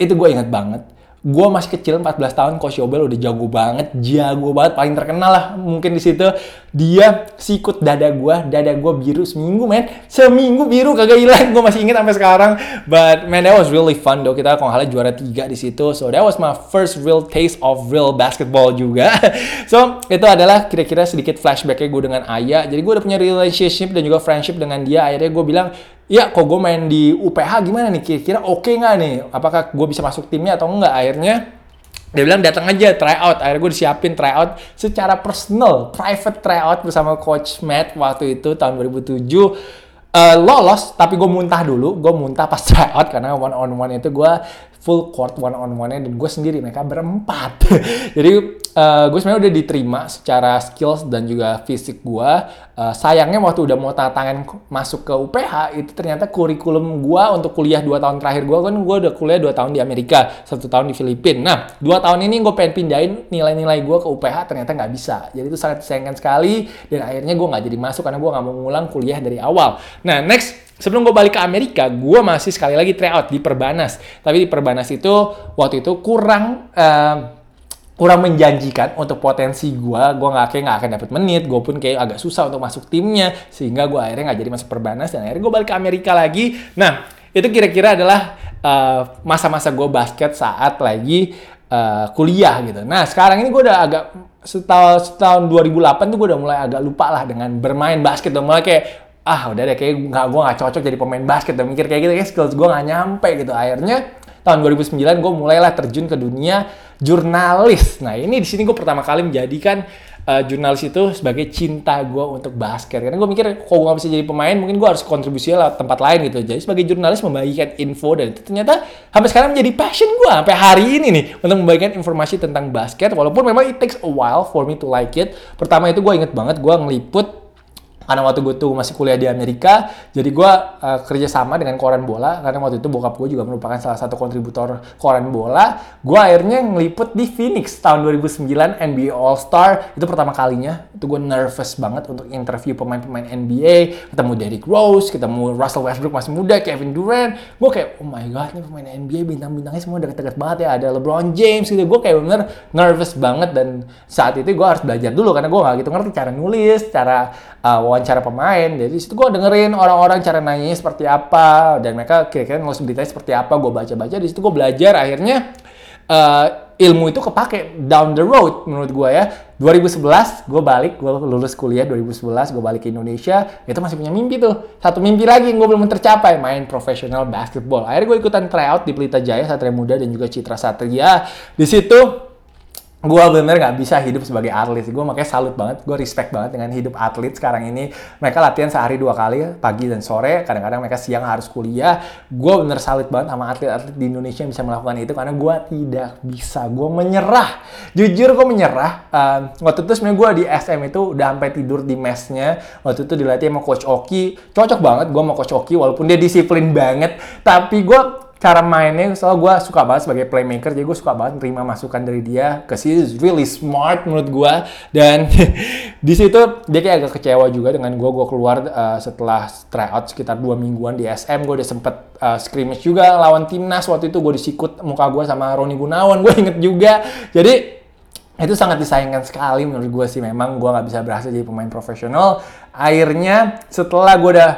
Itu gue inget banget gue masih kecil 14 tahun Coach Yobel udah jago banget jago banget paling terkenal lah mungkin di situ. Dia sikut dada gue dada gue biru seminggu men. Seminggu biru kagak hilang. Gue masih inget sampai sekarang. But man that was really fun though kita kalau juara tiga di situ. So that was my first real taste of real basketball juga. <laughs> So itu adalah kira-kira sedikit flashbacknya gue dengan Ayah jadi gue udah punya relationship dan juga friendship dengan dia. Akhirnya gue bilang ya kok gue main di UPH gimana nih? Kira-kira oke okay nggak nih? Apakah gue bisa masuk timnya atau enggak akhirnya dia bilang datang aja try out. Akhirnya gue disiapin try out secara personal private try out bersama coach Matt waktu itu tahun 2007 uh, lolos tapi gue muntah dulu. Gue muntah pas <laughs> try out karena one on one itu gue full court one on one nya dan gue sendiri mereka berempat. <laughs> Jadi uh, gue sebenarnya udah diterima secara skills dan juga fisik gue. Uh, sayangnya waktu udah mau tangan masuk ke UPH itu ternyata kurikulum gue untuk kuliah dua tahun terakhir gue kan gue udah kuliah dua tahun di Amerika satu tahun di Filipina. Nah dua tahun ini gue pengen pindahin nilai-nilai gue ke UPH ternyata nggak bisa. Jadi itu sangat disayangkan sekali dan akhirnya gue nggak jadi masuk karena gue nggak mau ngulang kuliah dari awal. Nah next sebelum gue balik ke Amerika, gue masih sekali lagi tryout di Perbanas. Tapi di Perbanas itu waktu itu kurang uh, kurang menjanjikan untuk potensi gue. Gue nggak kayak nggak akan dapet menit. Gue pun kayak agak susah untuk masuk timnya, sehingga gue akhirnya nggak jadi masuk Perbanas dan akhirnya gue balik ke Amerika lagi. Nah itu kira-kira adalah eh, masa-masa uh, gue basket saat lagi uh, kuliah gitu. Nah sekarang ini gue udah agak setahun, setahun 2008 tuh gue udah mulai agak lupa lah dengan bermain basket. Udah mulai kayak ah udah deh kayak nggak gue nggak cocok jadi pemain basket. Dan mikir kayak gitu kayak skills gue nggak nyampe gitu. Akhirnya tahun 2009 gue mulailah terjun ke dunia jurnalis. Nah ini di sini gue pertama kali menjadikan uh, jurnalis itu sebagai cinta gue untuk basket. Karena gue mikir kok gue gak bisa jadi pemain mungkin gue harus kontribusi lah tempat lain gitu. Jadi sebagai jurnalis membagikan info dan itu ternyata sampai sekarang menjadi passion gue sampai hari ini nih untuk membagikan informasi tentang basket. Walaupun memang it takes a while for me to like it. Pertama itu gue inget banget gue ngeliput karena waktu gue tuh masih kuliah di Amerika jadi gue uh, kerja sama dengan koran bola. Karena waktu itu bokap gue juga merupakan salah satu kontributor koran bola. Gue akhirnya ngeliput di Phoenix tahun 2009 NBA All Star itu pertama kalinya. Itu gue nervous banget untuk interview pemain-pemain NBA ketemu Derrick Rose ketemu Russell Westbrook masih muda Kevin Durant. Gue kayak oh my god ini pemain NBA bintang-bintangnya semua deket-deket banget ya. Ada LeBron James gitu. Gue kayak bener nervous banget dan saat itu gue harus belajar dulu. Karena gue gak gitu ngerti cara nulis cara uh, wawancara pemain. Jadi situ gue dengerin orang-orang cara nanya seperti apa dan mereka kira-kira nulis beritanya seperti apa. Gue baca-baca di situ gue belajar akhirnya uh, ilmu itu kepake down the road menurut gue ya. 2011 gue balik, gue lulus kuliah 2011 gue balik ke Indonesia. Itu masih punya mimpi tuh. Satu mimpi lagi yang gue belum tercapai main profesional basketball. Akhirnya gue ikutan tryout di Pelita Jaya, Satria Muda dan juga Citra Satria. Di situ gue bener nggak bisa hidup sebagai atlet gue makanya salut banget gue respect banget dengan hidup atlet sekarang ini. Mereka latihan sehari dua kali pagi dan sore. Kadang-kadang mereka siang harus kuliah. Gue bener salut banget sama atlet-atlet di Indonesia yang bisa melakukan itu karena gue tidak bisa. Gue menyerah. Jujur gue menyerah. Uh, waktu itu sebenarnya gue di SM itu udah sampai tidur di mesnya. Waktu itu dilatih sama coach Oki. Cocok banget gue sama coach Oki walaupun dia disiplin banget. Tapi gue cara mainnya soal gue suka banget sebagai playmaker jadi gue suka banget terima masukan dari dia ke si really smart menurut gue dan <laughs> di situ dia kayak agak kecewa juga dengan gue gue keluar uh, setelah tryout sekitar dua mingguan di SM gue udah sempet uh, scrimmage juga lawan timnas. Waktu itu gue disikut muka gue sama Roni Gunawan gue <laughs> inget juga. Jadi itu sangat disayangkan sekali menurut gue sih. Memang gue nggak bisa berhasil jadi pemain profesional. Akhirnya setelah gue udah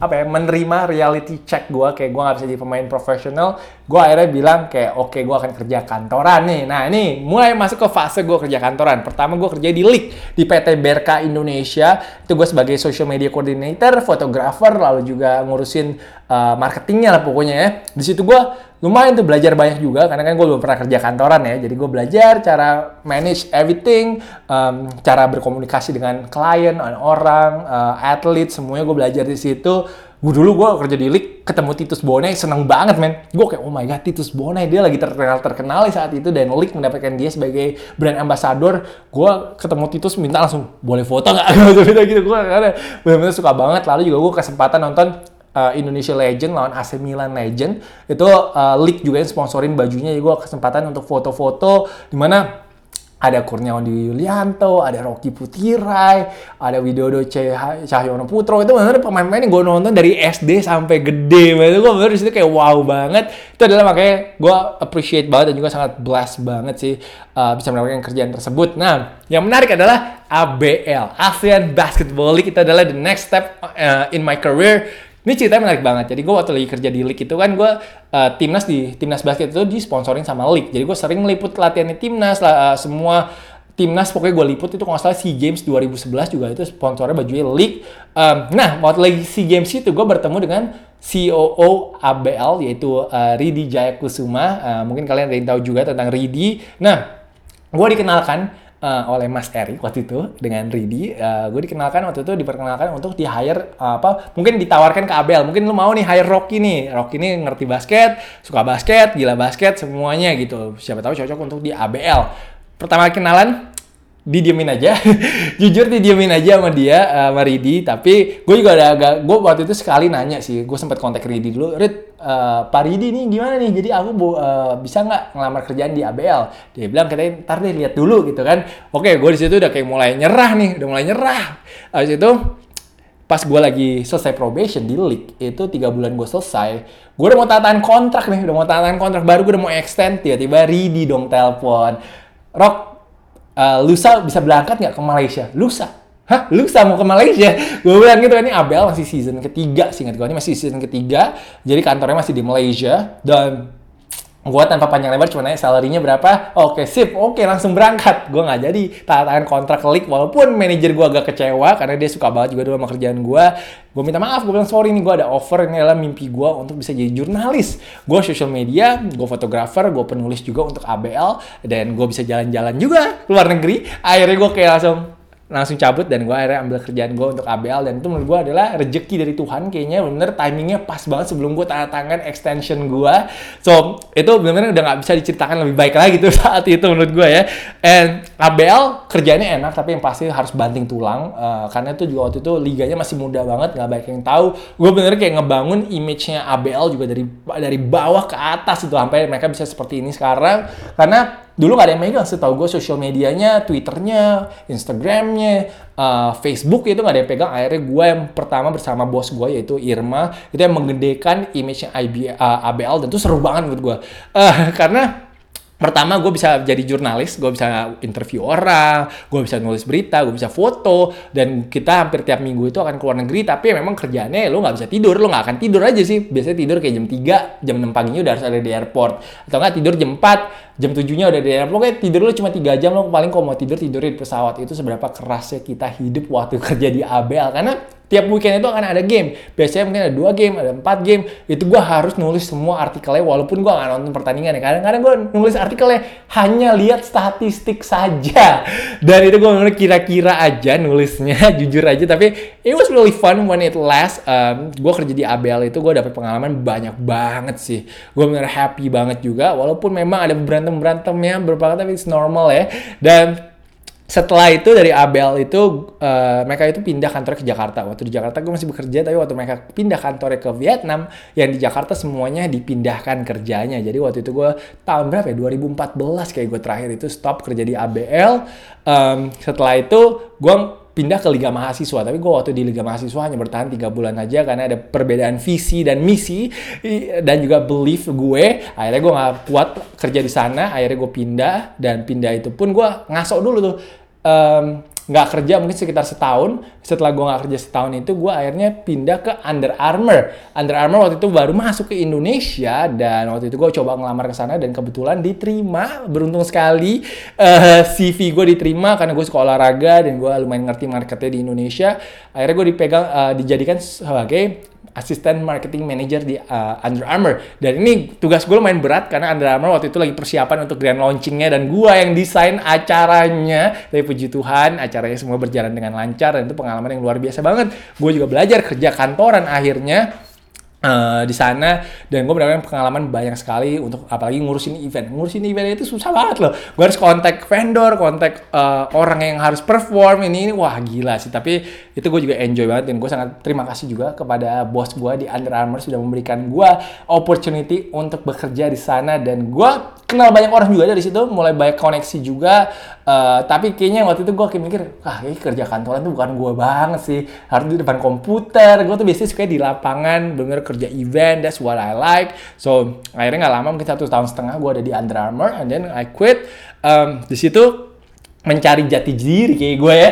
apa ya menerima reality check gue kayak gue nggak bisa jadi pemain profesional gue akhirnya bilang kayak oke okay, gue akan kerja kantoran nih. Nah ini mulai masuk ke fase gue kerja kantoran. Pertama gue kerja di Leak di PT Berka Indonesia. Itu gue sebagai social media coordinator fotografer lalu juga ngurusin uh, marketingnya lah pokoknya ya. Di situ gue lumayan tuh belajar banyak juga karena kan gue belum pernah kerja kantoran ya. Jadi gue belajar cara manage everything um, cara berkomunikasi dengan klien orang uh, atlet semuanya gue belajar di situ. Gue dulu gue kerja di league ketemu Titus Bonai seneng banget men. Gue kayak oh my god Titus Bonai dia lagi terkenal terkenal saat itu dan league mendapatkan dia sebagai brand ambassador. Gue ketemu Titus minta langsung boleh foto nggak? <laughs> Gitu. Gue karena benar-benar suka banget. Lalu juga gue kesempatan nonton uh, Indonesia Legend lawan AC Milan Legend itu uh, league juga yang sponsorin bajunya jadi gue kesempatan untuk foto-foto di mana ada Kurniawan Di Yulianto, ada Rocky Putirai, ada Widodo Cahyono Putro. Itu benar pemain-pemain yang gue nonton dari SD sampai gede. Itu gue bener di situ kayak wow banget. Itu adalah makanya gue appreciate banget dan juga sangat blessed banget sih uh, bisa mendapatkan kerjaan tersebut. Nah, yang menarik adalah ABL, ASEAN Basketball League. Itu adalah the next step uh, in my career ini ceritanya menarik banget. Jadi gue waktu lagi kerja di League itu kan gue uh, timnas di timnas basket itu disponsorin sama League. Jadi gue sering meliput latihannya timnas lah uh, semua timnas pokoknya gue liput itu kalau nggak salah SEA Games 2011 juga itu sponsornya bajunya League. Um, nah waktu lagi SEA Games itu gue bertemu dengan COO ABL yaitu uh, Ridi Jayakusuma. Uh, mungkin kalian ada yang tahu juga tentang Ridi. Nah gue dikenalkan uh, oleh Mas Eri waktu itu dengan Ridi. Uh, gue dikenalkan waktu itu diperkenalkan untuk di hire uh, apa mungkin ditawarkan ke Abel. Mungkin lu mau nih hire Rocky nih. Rocky ini ngerti basket, suka basket, gila basket semuanya gitu. Siapa tahu cocok untuk di ABL. Pertama kenalan didiemin aja. <laughs> Jujur didiemin aja sama dia uh, sama Ridi tapi gue juga ada agak gue waktu itu sekali nanya sih gue sempat kontak Ridi dulu Rid uh, Pak Ridi nih gimana nih? Jadi aku uh, bisa nggak ngelamar kerjaan di ABL dia bilang katanya ntar deh lihat dulu gitu kan. Oke gue di situ udah kayak mulai nyerah nih udah mulai nyerah. Habis itu pas gue lagi selesai probation di league itu tiga bulan gue selesai gue udah mau tataan kontrak nih udah mau tataan kontrak baru gue udah mau extend tiba-tiba Ridi dong telepon Rock uh, lusa bisa berangkat nggak ke Malaysia? Lusa. Hah? Lusa mau ke Malaysia? <laughs> Gue bilang gitu, ini Abel masih season ketiga, sih ingat gue, ini masih season ketiga, jadi kantornya masih di Malaysia, dan gue tanpa panjang lebar cuma nanya salary-nya berapa. Oke sip. Oke langsung berangkat. Gue nggak jadi. Tangan kontrak klik walaupun manajer gue agak kecewa karena dia suka banget juga dulu sama kerjaan gue gue minta maaf gue bilang sorry nih gue ada offer. Ini adalah mimpi gue untuk bisa jadi jurnalis. Gue social media gue fotografer gue penulis juga untuk ABL dan gue bisa jalan-jalan juga luar negeri. Akhirnya gue kayak langsung langsung cabut dan gue akhirnya ambil kerjaan gue untuk ABL dan itu menurut gue adalah rezeki dari Tuhan kayaknya bener timingnya pas banget sebelum gue tanda tangan extension gue so itu bener-bener udah nggak bisa diceritakan lebih baik lagi tuh <laughs> saat itu menurut gue ya. And ABL kerjanya enak tapi yang pasti harus banting tulang uh, karena itu juga waktu itu liganya masih muda banget nggak banyak yang tahu. Gue bener kayak ngebangun image-nya ABL juga dari dari bawah ke atas itu sampai mereka bisa seperti ini sekarang. Karena dulu gak ada yang megang setahu gue sosial medianya twitternya instagramnya uh, facebook itu gak ada yang pegang. Akhirnya gue yang pertama bersama bos gue yaitu Irma itu yang menggedekan image IB, uh, ABL dan itu seru banget menurut gue uh, karena pertama gue bisa jadi jurnalis, gue bisa interview orang, gue bisa nulis berita, gue bisa foto, dan kita hampir tiap minggu itu akan keluar negeri, tapi memang kerjaannya lo nggak bisa tidur, lo nggak akan tidur aja sih, biasanya tidur kayak jam 3, jam 6 paginya udah harus ada di airport, atau nggak tidur jam 4, jam 7-nya udah di airport, kayak tidur lo cuma 3 jam, lo paling kalau mau tidur, tidur di pesawat, itu seberapa kerasnya kita hidup waktu <laughs> kerja di ABL, karena tiap weekend itu akan ada game. Biasanya mungkin ada dua game, ada empat game. Itu gue harus nulis semua artikelnya walaupun gue nggak nonton pertandingan ya. Kadang-kadang gue nulis artikelnya hanya lihat statistik saja. Dan itu gue kira-kira aja nulisnya, <laughs> jujur aja. Tapi it was really fun when it last. Um, gue kerja di ABL itu gue dapet pengalaman banyak banget sih. Gue bener happy banget juga. Walaupun memang ada berantem-berantemnya, berapa tapi it's normal ya. Dan setelah itu dari Abel itu uh, mereka itu pindah kantor ke Jakarta. Waktu di Jakarta gue masih bekerja, tapi waktu mereka pindah kantornya ke Vietnam, yang di Jakarta semuanya dipindahkan kerjanya. Jadi waktu itu gue tahun berapa ya? 2014 kayak gue terakhir itu stop kerja di ABL. Um, setelah itu gue pindah ke Liga Mahasiswa. Tapi gue waktu di Liga Mahasiswa hanya bertahan tiga bulan aja karena ada perbedaan visi dan misi dan juga belief gue. Akhirnya gue nggak kuat kerja di sana. Akhirnya gue pindah dan pindah itu pun gue ngasok dulu tuh. Um, nggak kerja mungkin sekitar setahun. Setelah gue nggak kerja setahun itu, gue akhirnya pindah ke Under Armour. Under Armour waktu itu baru masuk ke Indonesia dan waktu itu gue coba ngelamar ke sana dan kebetulan diterima. Beruntung sekali uh, eh, CV gue diterima karena gue suka olahraga dan gue lumayan ngerti marketnya di Indonesia. Akhirnya gue dipegang uh, dijadikan sebagai asisten marketing manager di uh, Under Armour. Dan ini tugas gue lumayan berat karena Under Armour waktu itu lagi persiapan untuk grand launchingnya dan gue yang desain acaranya. Tapi puji Tuhan acaranya semua berjalan dengan lancar dan itu pengalaman yang luar biasa banget. Gue juga belajar kerja kantoran akhirnya Uh, di sana dan gue mendapatkan pengalaman banyak sekali untuk apalagi ngurusin event. Ngurusin event itu susah banget loh. Gue harus kontak vendor kontak uh, orang yang harus perform ini, ini. Wah gila sih. Tapi itu gue juga enjoy banget dan gue sangat terima kasih juga kepada bos gue di Under Armour sudah memberikan gue opportunity untuk bekerja di sana. Dan gue kenal banyak orang juga dari situ mulai banyak koneksi juga. Uh, tapi kayaknya waktu itu gue kayak mikir ah ini kerja kantoran itu bukan gue banget sih. Harus di depan komputer. Gue tuh biasanya suka di lapangan bener kerja event, that's what I like. So akhirnya nggak lama mungkin satu tahun setengah gue ada di Under Armour, and then I quit. Um, di situ mencari jati diri kayak gue ya.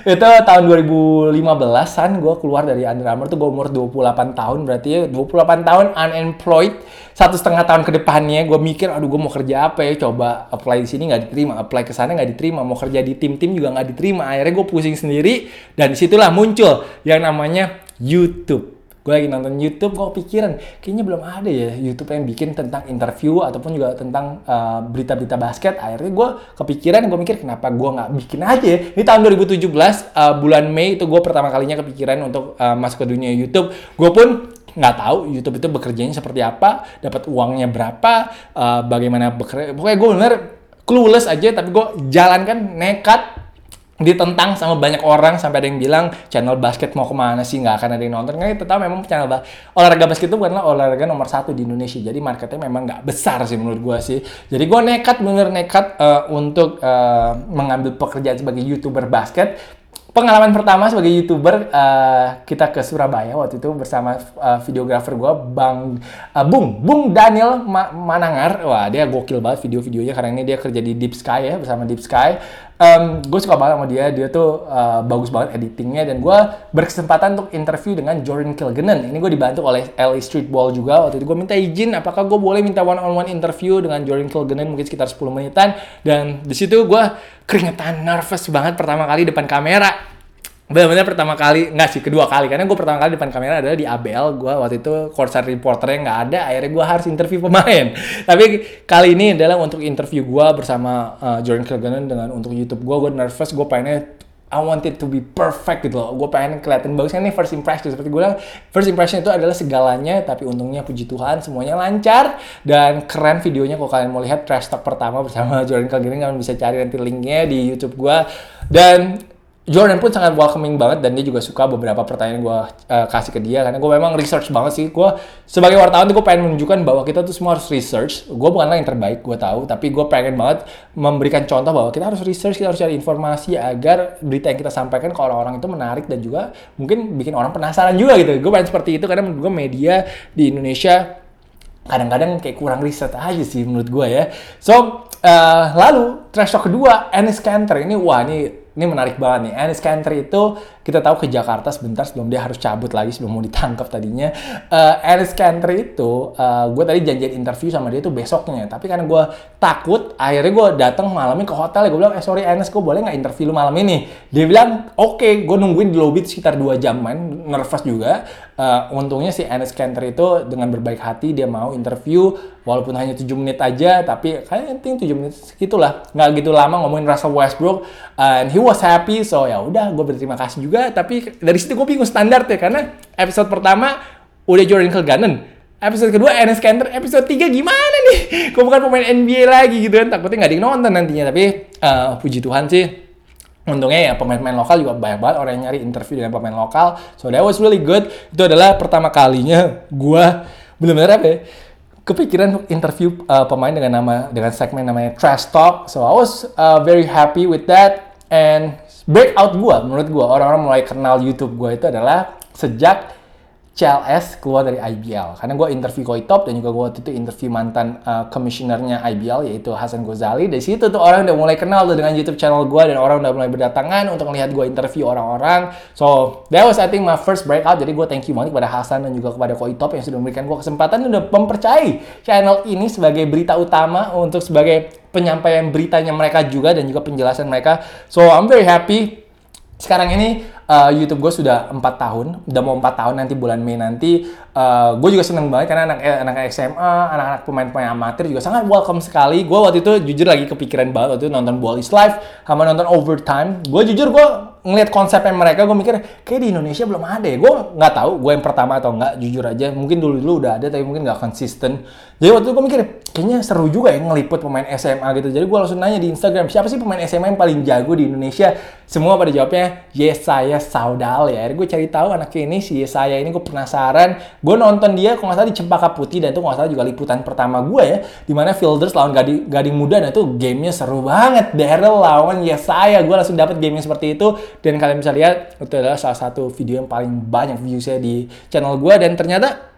<laughs> itu tahun 2015-an gue keluar dari Under Armour tuh gue umur 28 tahun berarti ya 28 tahun unemployed satu setengah tahun ke depannya gue mikir aduh gue mau kerja apa ya coba apply di sini nggak diterima apply ke sana nggak diterima mau kerja di tim-tim juga nggak diterima akhirnya gue pusing sendiri dan di situlah muncul yang namanya YouTube gue lagi nonton YouTube gue kepikiran kayaknya belum ada ya YouTube yang bikin tentang interview ataupun juga tentang uh, berita-berita basket. Akhirnya gue kepikiran gue mikir kenapa gue nggak bikin aja ya? Ini tahun 2017 uh, bulan Mei itu gue pertama kalinya kepikiran untuk uh, masuk ke dunia YouTube. Gue pun nggak tahu YouTube itu bekerjanya seperti apa dapat uangnya berapa uh, bagaimana bekerja. Pokoknya gue bener clueless aja tapi gue jalankan nekat ditentang sama banyak orang sampai ada yang bilang channel basket mau ke mana sih? Nggak akan ada yang nonton. Nggak tetap memang channel olahraga basket itu bukanlah olahraga nomor satu di Indonesia. Jadi marketnya memang nggak besar sih menurut gue sih. Jadi gue nekat bener nekat uh, untuk uh, mengambil pekerjaan sebagai youtuber basket. Pengalaman pertama sebagai youtuber uh, kita ke Surabaya waktu itu bersama uh, videografer gue bang uh, Bung Bung Daniel Ma Manangar. Wah dia gokil banget video-videonya karena ini dia kerja di Deep Sky ya bersama Deep Sky um, gue suka banget sama dia. Dia tuh uh, bagus banget editingnya. Dan gue berkesempatan untuk interview dengan Jordan Kilganon ini gue dibantu oleh LA Streetball juga. Waktu itu gue minta izin apakah gue boleh minta one on one interview dengan Jordan Kilganon mungkin sekitar 10 menitan. Dan di situ gue keringetan nervous banget pertama kali depan kamera benar-benar pertama kali nggak sih kedua kali. Karena gue pertama kali depan kamera adalah di ABL gue waktu itu courtside reporternya nggak ada akhirnya gue harus interview pemain. <laughs> Tapi kali ini adalah untuk interview gue bersama uh, Jordan Kilgannon dengan untuk YouTube gue gue nervous gue pengennya I want it to be perfect gitu loh. Gue pengen kelihatan bagus kan ini first impression. Seperti gue bilang first impression itu adalah segalanya tapi untungnya puji Tuhan semuanya lancar. Dan keren videonya kalau kalian mau lihat trash talk pertama bersama <laughs> Jordan Kilgannon kalian bisa cari nanti linknya di YouTube gue dan Jordan pun sangat welcoming banget dan dia juga suka beberapa pertanyaan gue uh, kasih ke dia karena gue memang research banget sih. Gue sebagai wartawan tuh gue pengen menunjukkan bahwa kita tuh semua harus research. Gue bukanlah yang terbaik gue tahu tapi gue pengen banget memberikan contoh bahwa kita harus research kita harus cari informasi agar berita yang kita sampaikan ke orang-orang itu menarik dan juga mungkin bikin orang penasaran juga gitu. Gue pengen seperti itu karena menurut gue media di Indonesia kadang-kadang kayak kurang riset aja sih menurut gue ya so uh, lalu trash talk kedua Ennis Cantor ini wah ini ini menarik banget nih. Anis Cantor itu kita tahu ke Jakarta sebentar sebelum dia harus cabut lagi sebelum mau ditangkap tadinya. Uh, Anis Cantor itu uh, gue tadi janjian interview sama dia tuh besoknya. Tapi karena gue takut, akhirnya gue datang malamnya ke hotel. Gue bilang, eh sorry Anis, gue boleh nggak interview lu malam ini? Dia bilang, oke. Okay. Gue nungguin di lobby sekitar 2 jaman, nervous juga. Uh, untungnya si Anis Cantor itu dengan berbaik hati dia mau interview walaupun hanya 7 menit aja tapi kayaknya penting 7 menit segitulah. Nggak gitu lama ngomongin Russell Westbrook and he was happy so ya udah gue berterima kasih juga. Tapi dari situ gue bingung standar ya karena episode pertama udah Jordan Kilgannon episode kedua Enes Kanter. Episode 3 gimana nih? <laughs> Gue bukan pemain NBA lagi gitu kan takutnya nggak di nonton nantinya. Tapi uh, puji Tuhan sih untungnya ya pemain-pemain lokal juga banyak banget orang yang nyari interview dengan pemain lokal. So that was really good. Itu adalah pertama kalinya gue benar-benar apa ya kepikiran interview uh, pemain dengan nama dengan segmen namanya Trash Talk. So I was uh, very happy with that. And breakout gue menurut gue orang-orang mulai kenal YouTube gue itu adalah sejak CLS keluar dari IBL karena gue interview Koi Top dan juga gue waktu itu interview mantan uh, komisionernya IBL yaitu Hasan Gozali dari situ tuh orang udah mulai kenal tuh dengan YouTube channel gue dan orang udah mulai berdatangan untuk melihat gue interview orang-orang. So that was I think my first breakout. Jadi gue thank you banget kepada Hasan dan juga kepada Koi Top yang sudah memberikan gue kesempatan udah mempercayai channel ini sebagai berita utama untuk sebagai penyampaian beritanya mereka juga dan juga penjelasan mereka. So I'm very happy. Sekarang ini uh, YouTube gue sudah empat tahun, udah mau empat tahun nanti bulan Mei nanti. Uh, gue juga seneng banget karena anak anak SMA, anak-anak pemain-pemain amatir juga sangat welcome sekali. Gue waktu itu jujur lagi kepikiran banget waktu itu nonton Ball is Live sama nonton Overtime. Gue jujur gue ngeliat konsepnya mereka, gue mikir kayak di Indonesia belum ada ya. Gue nggak tahu gue yang pertama atau enggak, jujur aja. Mungkin dulu-dulu udah ada tapi mungkin nggak konsisten. Jadi waktu itu gue mikir kayaknya seru juga ya ngeliput pemain SMA gitu. Jadi gue langsung nanya di Instagram siapa sih pemain SMA yang paling jago di Indonesia? Semua pada jawabnya yes saya Saudal ya. Gue cari tahu anaknya ini si saya ini gue penasaran. Gue nonton dia kalau nggak salah di Cempaka Putih dan itu nggak salah juga liputan pertama gue ya. Di mana Fielders lawan Gading, Gading Muda dan itu gamenya seru banget. Daryl lawan ya saya. Gue langsung dapet gamenya seperti itu. Dan kalian bisa lihat itu adalah salah satu video yang paling banyak viewsnya di channel gue. Dan ternyata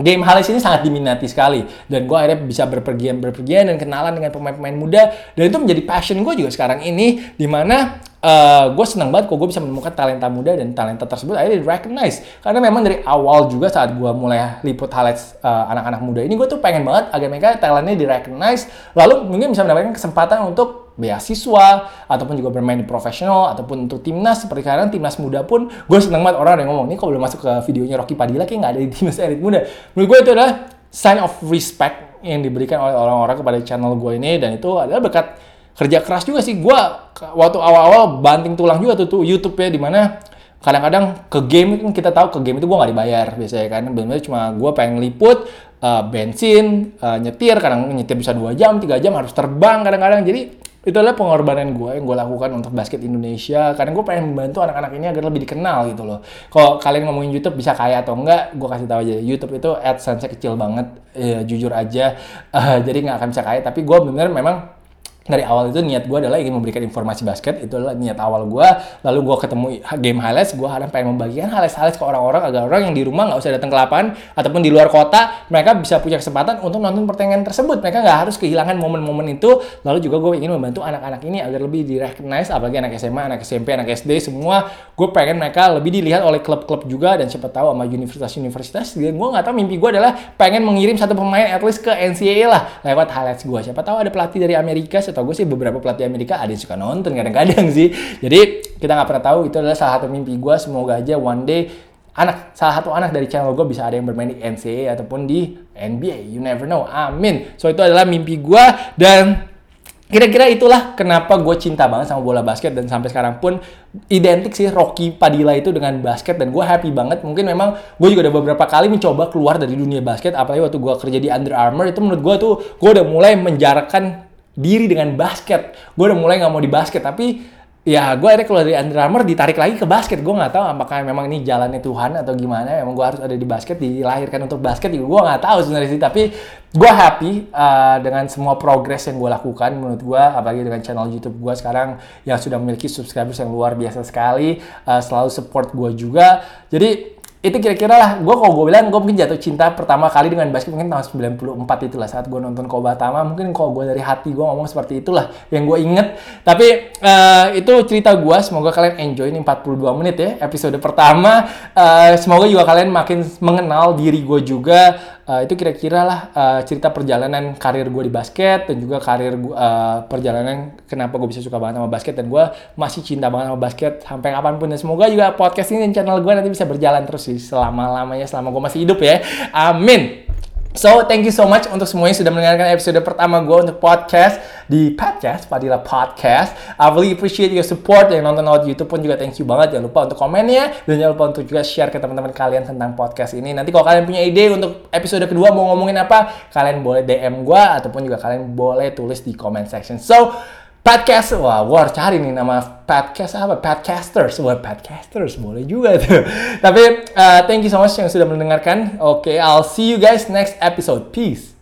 Game Halis ini sangat diminati sekali. Dan gue akhirnya bisa berpergian berpergian dan kenalan dengan pemain-pemain muda. Dan itu menjadi passion gue juga sekarang ini di mana uh, eh, gue senang banget kok gue bisa menemukan talenta muda dan talenta tersebut akhirnya di recognize karena memang dari awal juga saat gue mulai liput highlights uh, anak-anak muda ini gue tuh pengen banget agar mereka talentnya di recognize lalu mungkin bisa mendapatkan kesempatan untuk beasiswa ataupun juga bermain di profesional ataupun untuk timnas seperti sekarang timnas muda pun gue seneng banget orang yang ngomong ini kalau belum masuk ke videonya Rocky Padilla kayak nggak ada di timnas elit muda. Menurut gue itu adalah sign of respect yang diberikan oleh orang-orang kepada channel gue ini dan itu adalah berkat kerja keras juga sih. Gue waktu awal-awal banting tulang juga tuh, tuh YouTube ya di mana kadang-kadang ke game kan kita tahu ke game itu gue nggak dibayar biasanya kan. Benar-benar cuma gue pengen liput uh, bensin uh, nyetir kadang nyetir bisa dua jam tiga jam harus terbang kadang-kadang. Jadi itu adalah pengorbanan gue yang gue lakukan untuk basket Indonesia. Karena gue pengen membantu anak-anak ini agar lebih dikenal gitu loh. Kalau kalian ngomongin YouTube bisa kaya atau enggak gue kasih tahu aja. YouTube itu adsense kecil banget. Ya, jujur aja. Uh, jadi nggak akan bisa kaya tapi gue bener memang dari awal itu niat gue adalah ingin memberikan informasi basket. Itu adalah niat awal gue lalu gue ketemu game highlights. Gue harap pengen membagikan highlights-highlights ke orang-orang agar orang yang di rumah nggak usah datang ke lapangan ataupun di luar kota mereka bisa punya kesempatan untuk nonton pertandingan tersebut. Mereka nggak harus kehilangan momen-momen itu. Lalu juga gue ingin membantu anak-anak ini agar lebih di recognize apalagi anak SMA anak SMP anak SD semua. Gue pengen mereka lebih dilihat oleh klub-klub juga dan siapa tahu sama universitas-universitas. Gue nggak tahu mimpi gue adalah pengen mengirim satu pemain at least ke NCAA lah lewat highlights gue siapa tahu ada pelatih dari Amerika atau gue sih beberapa pelatih Amerika ada yang suka nonton kadang-kadang sih. Jadi kita nggak pernah tahu itu adalah salah satu mimpi gue semoga aja one day anak salah satu anak dari channel gue bisa ada yang bermain di NCAA ataupun di NBA you never know. Amin. So itu adalah mimpi gue dan kira-kira itulah kenapa gue cinta banget sama bola basket dan sampai sekarang pun identik sih Rocky Padilla itu dengan basket dan gue happy banget. Mungkin memang gue juga udah beberapa kali mencoba keluar dari dunia basket apalagi waktu gue kerja di Under Armour itu menurut gue tuh gue udah mulai menjarakkan diri dengan basket. Gue udah mulai nggak mau di basket, tapi ya gue akhirnya keluar dari Under Armour ditarik lagi ke basket. Gue nggak tahu apakah memang ini jalannya Tuhan atau gimana. Emang gue harus ada di basket, dilahirkan untuk basket. Gue nggak tahu sebenarnya sih, tapi gue happy uh, dengan semua progres yang gue lakukan menurut gue apalagi dengan channel YouTube gue sekarang yang sudah memiliki subscribers yang luar biasa sekali uh, selalu support gue juga jadi itu kira-kira lah gue kalau gue bilang gue mungkin jatuh cinta pertama kali dengan basket mungkin tahun 94 itulah saat gue nonton Kobatama mungkin kalau gue dari hati gue ngomong seperti itulah yang gue inget tapi uh, itu cerita gue semoga kalian enjoy ini 42 menit ya episode pertama. Uh, semoga juga kalian makin mengenal diri gue juga uh, itu kira-kira lah uh, cerita perjalanan karir gue di basket dan juga karir gua, uh, perjalanan kenapa gue bisa suka banget sama basket dan gue masih cinta banget sama basket sampai kapan pun. Dan semoga juga podcast ini dan channel gue nanti bisa berjalan terus sih selama lamanya selama gue masih hidup ya. Amin So, thank you so much untuk semuanya sudah mendengarkan episode pertama gue untuk podcast di podcast, Padilla Podcast. I really appreciate your support yang nonton lewat YouTube pun juga thank you banget. Jangan lupa untuk komennya dan jangan lupa untuk juga share ke teman-teman kalian tentang podcast ini. Nanti kalau kalian punya ide untuk episode kedua mau ngomongin apa, kalian boleh DM gue ataupun juga kalian boleh tulis di comment section. So, podcast. Wah harus cari nih nama podcast apa? Podcasters. Wah podcasters boleh juga tuh. Tapi uh, thank you so much yang sudah mendengarkan. Oke okay, I'll see you guys next episode. Peace